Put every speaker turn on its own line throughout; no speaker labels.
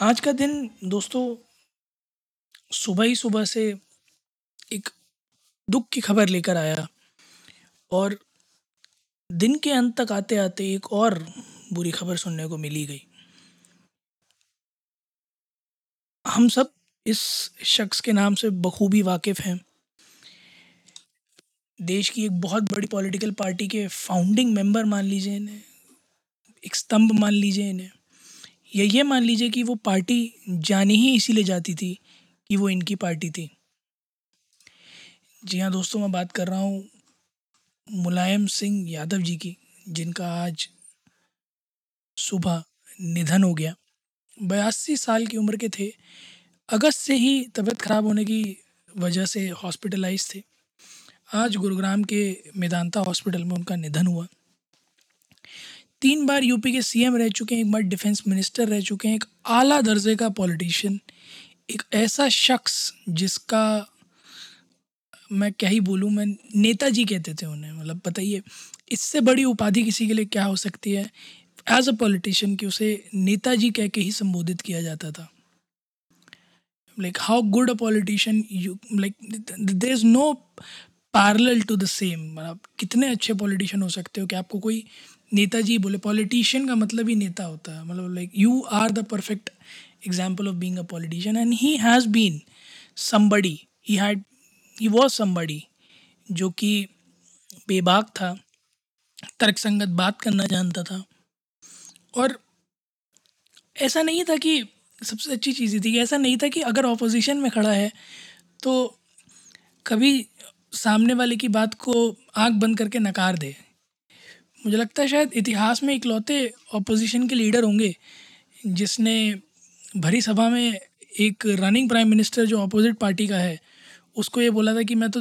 आज का दिन दोस्तों, सुबह ही सुबह से एक दुख की खबर लेकर आया और दिन के अंत तक आते आते एक और बुरी खबर सुनने को मिली गई। हम सब इस शख्स के नाम से बखूबी वाकिफ़ हैं। देश की एक बहुत बड़ी पॉलिटिकल पार्टी के फाउंडिंग मेंबर मान लीजिए इन्हें, एक स्तंभ मान लीजिए इन्हें। या ये मान लीजिए कि वो पार्टी जानी ही इसीलिए जाती थी कि वो इनकी पार्टी थी। जी हाँ दोस्तों, मैं बात कर रहा हूँ मुलायम सिंह यादव जी की, जिनका आज सुबह निधन हो गया। बयासी साल की उम्र के थे। अगस्त से ही तबीयत ख़राब होने की वजह से हॉस्पिटलाइज थे। आज गुरुग्राम के मेदांता हॉस्पिटल में उनका निधन हुआ। तीन बार यूपी के सीएम रह चुके हैं, एक बार डिफेंस मिनिस्टर रह चुके हैं, एक आला दर्जे का पॉलिटिशियन एक ऐसा शख्स जिसका मैं क्या ही बोलूँ, मैं नेताजी कहते थे उन्हें मतलब बताइए, इससे बड़ी उपाधि किसी के लिए क्या हो सकती है? एज अ पॉलिटिशियन कि उसे नेताजी कह के ही संबोधित किया जाता था। Like how good a politician you like there is no parallel to the same मतलब कितने अच्छे पॉलिटिशियन हो सकते हो कि आपको कोई नेताजी बोले पॉलिटिशियन का मतलब ही नेता होता है। मतलब like you are the perfect example of being a politician and he has been somebody he had he was somebody जो कि बेबाक था, तर्कसंगत बात करना जानता था। और ऐसा नहीं था कि, सबसे अच्छी चीज़ थी ऐसा नहीं था कि अगर ऑपोजिशन में खड़ा है तो कभी सामने वाले की बात को आँख बंद करके नकार दे। मुझे लगता है शायद इतिहास में इकलौते ऑपोजिशन के लीडर होंगे, जिसने भरी सभा में एक रनिंग प्राइम मिनिस्टर जो अपोजिट पार्टी का है, उसको ये बोला था कि मैं तो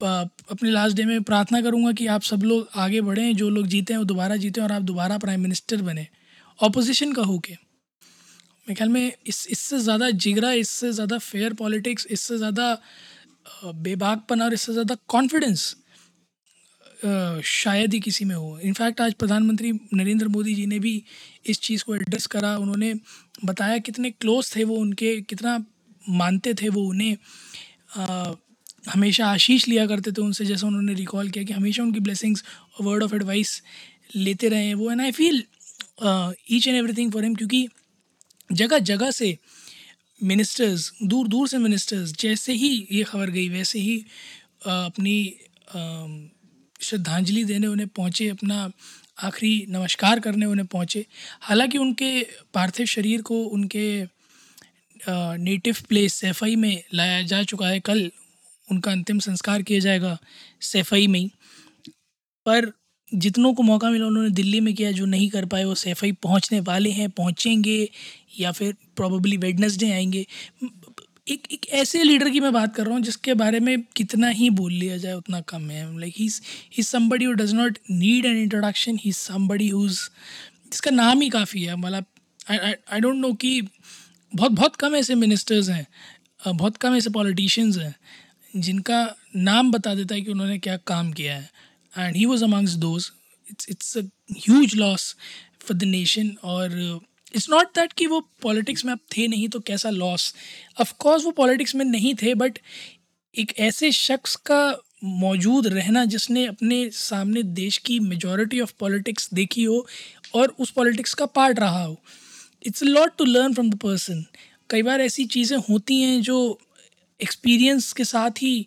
अपने लास्ट डे में प्रार्थना करूँगा कि आप सब लोग आगे बढ़ें, जो लोग जीते हैं वो दोबारा जीतें और आप दोबारा प्राइम मिनिस्टर बने। ऑपोजिशन का हो के। मेरे ख्याल में इस, इससे ज़्यादा जिगरा, इससे ज़्यादा फेयर पॉलिटिक्स इससे ज़्यादा बेबाकपन और इससे ज़्यादा कॉन्फिडेंस शायद ही किसी में हो। इनफैक्ट आज प्रधानमंत्री नरेंद्र मोदी जी ने भी इस चीज़ को एड्रेस करा। उन्होंने बताया कितने क्लोज थे वो उनके कितना मानते थे वो उन्हें। हमेशा आशीष लिया करते थे उनसे जैसा उन्होंने रिकॉल किया कि हमेशा उनकी ब्लेसिंग्स और वर्ड ऑफ़ एडवाइस लेते रहे हैं वो। And I feel each and everything for him क्योंकि जगह जगह से मिनिस्टर्स दूर दूर से मिनिस्टर्स जैसे ही ये खबर गई वैसे ही uh, अपनी uh, श्रद्धांजलि देने उन्हें पहुँचे, अपना आखिरी नमस्कार करने उन्हें पहुँचे। हालाँकि उनके पार्थिव शरीर को उनके नेटिव प्लेस सैफई में लाया जा चुका है। कल उनका अंतिम संस्कार किया जाएगा सैफई में ही। पर जितनों को मौका मिला उन्होंने दिल्ली में किया, जो नहीं कर पाए, वो सैफई पहुँचने वाले हैं, पहुँचेंगे या फिर प्रॉबली वेडनेसडे आएँगे। एक एक ऐसे लीडर की मैं बात कर रहा हूँ जिसके बारे में कितना ही बोल लिया जाए उतना कम है। Like he he somebody who does not need an introduction he somebody whose जिसका नाम ही काफ़ी है। मतलब आई डोंट नो कि बहुत बहुत कम ऐसे मिनिस्टर्स हैं बहुत कम ऐसे पॉलिटिशियंस हैं, जिनका नाम बता देता है कि उन्होंने क्या काम किया है। And he was amongst those it's it's a huge loss for the nation और इट्स नॉट दैट कि वो पॉलिटिक्स में अब थे नहीं तो कैसा लॉस ऑफकोर्स वो पॉलिटिक्स में नहीं थे बट एक ऐसे शख्स का मौजूद रहना जिसने अपने सामने देश की मेजॉरिटी ऑफ़ पॉलिटिक्स देखी हो और उस पॉलिटिक्स का पार्ट रहा हो। It's a lot to learn from the person कई बार ऐसी चीज़ें होती हैं जो एक्सपीरियंस के साथ ही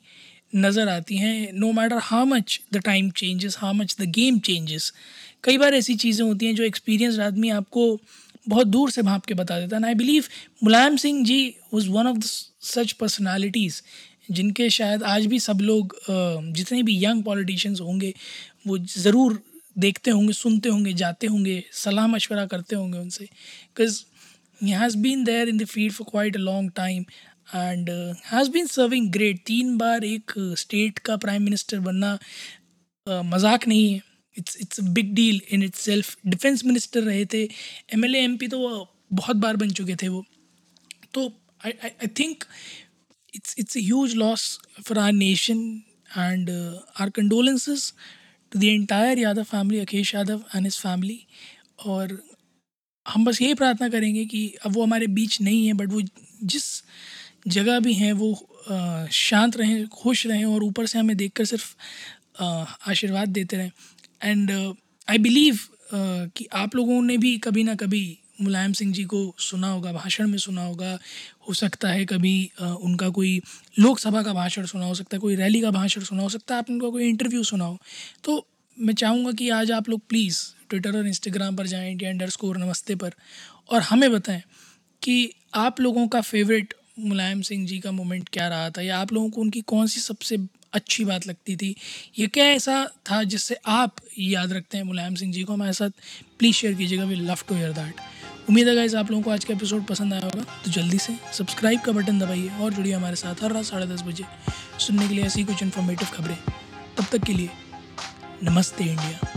नज़र आती हैं no matter how much the time changes how much the game changes कई बार ऐसी चीज़ें होती हैं जो एक्सपीरियंस आदमी आपको बहुत दूर से भाप के बता देता है। I believe Mulayam Singh ji was one of the such personalities जिनके शायद आज भी सब लोग जितने भी यंग पॉलिटिशियंस होंगे वो ज़रूर देखते होंगे सुनते होंगे जाते होंगे सलाह मशवरा करते होंगे उनसे। Because he has been there in the field for quite a long time and has been serving great तीन बार एक स्टेट का प्राइम मिनिस्टर बनना uh, मज़ाक नहीं है। It's it's big deal in itself defence minister रहे थे एम एल एम पी तो बहुत बार बन चुके थे वो। तो I I think it's it's a huge loss for our nation and our our to the entire Yadav family, Akesh Yadav and his family. और हम बस यही प्रार्थना करेंगे कि अब वो हमारे बीच नहीं है बट वो जिस जगह भी हैं वो आ, शांत रहें खुश रहें और ऊपर से हमें देखकर सिर्फ़ आशीर्वाद देते रहें। एंड आई बिलीव कि आप लोगों ने भी कभी ना कभी मुलायम सिंह जी को सुना होगा भाषण में सुना होगा हो सकता है कभी uh, उनका कोई लोकसभा का भाषण सुना हो सकता है कोई रैली का भाषण सुना हो सकता है आप उनका कोई इंटरव्यू सुना हो। तो मैं चाहूँगा कि आज आप लोग प्लीज़ ट्विटर और इंस्टाग्राम पर जाएँ इंडिया अंडर स्कोर नमस्ते पर और हमें बताएँ कि आप लोगों का फेवरेट मुलायम सिंह जी का मोमेंट क्या रहा था या आप लोगों को उनकी कौन सी सबसे अच्छी बात लगती थी। ये क्या ऐसा था जिससे आप याद रखते हैं मुलायम सिंह जी को? हमारे साथ प्लीज़ शेयर कीजिएगा we love to hear that उम्मीद है गाइज़ आप लोगों को आज का एपिसोड पसंद आया होगा तो जल्दी से सब्सक्राइब का बटन दबाइए और जुड़िए हमारे साथ हर रात साढ़े दस बजे सुनने के लिए ऐसी कुछ इन्फॉर्मेटिव खबरें। तब तक के लिए नमस्ते इंडिया।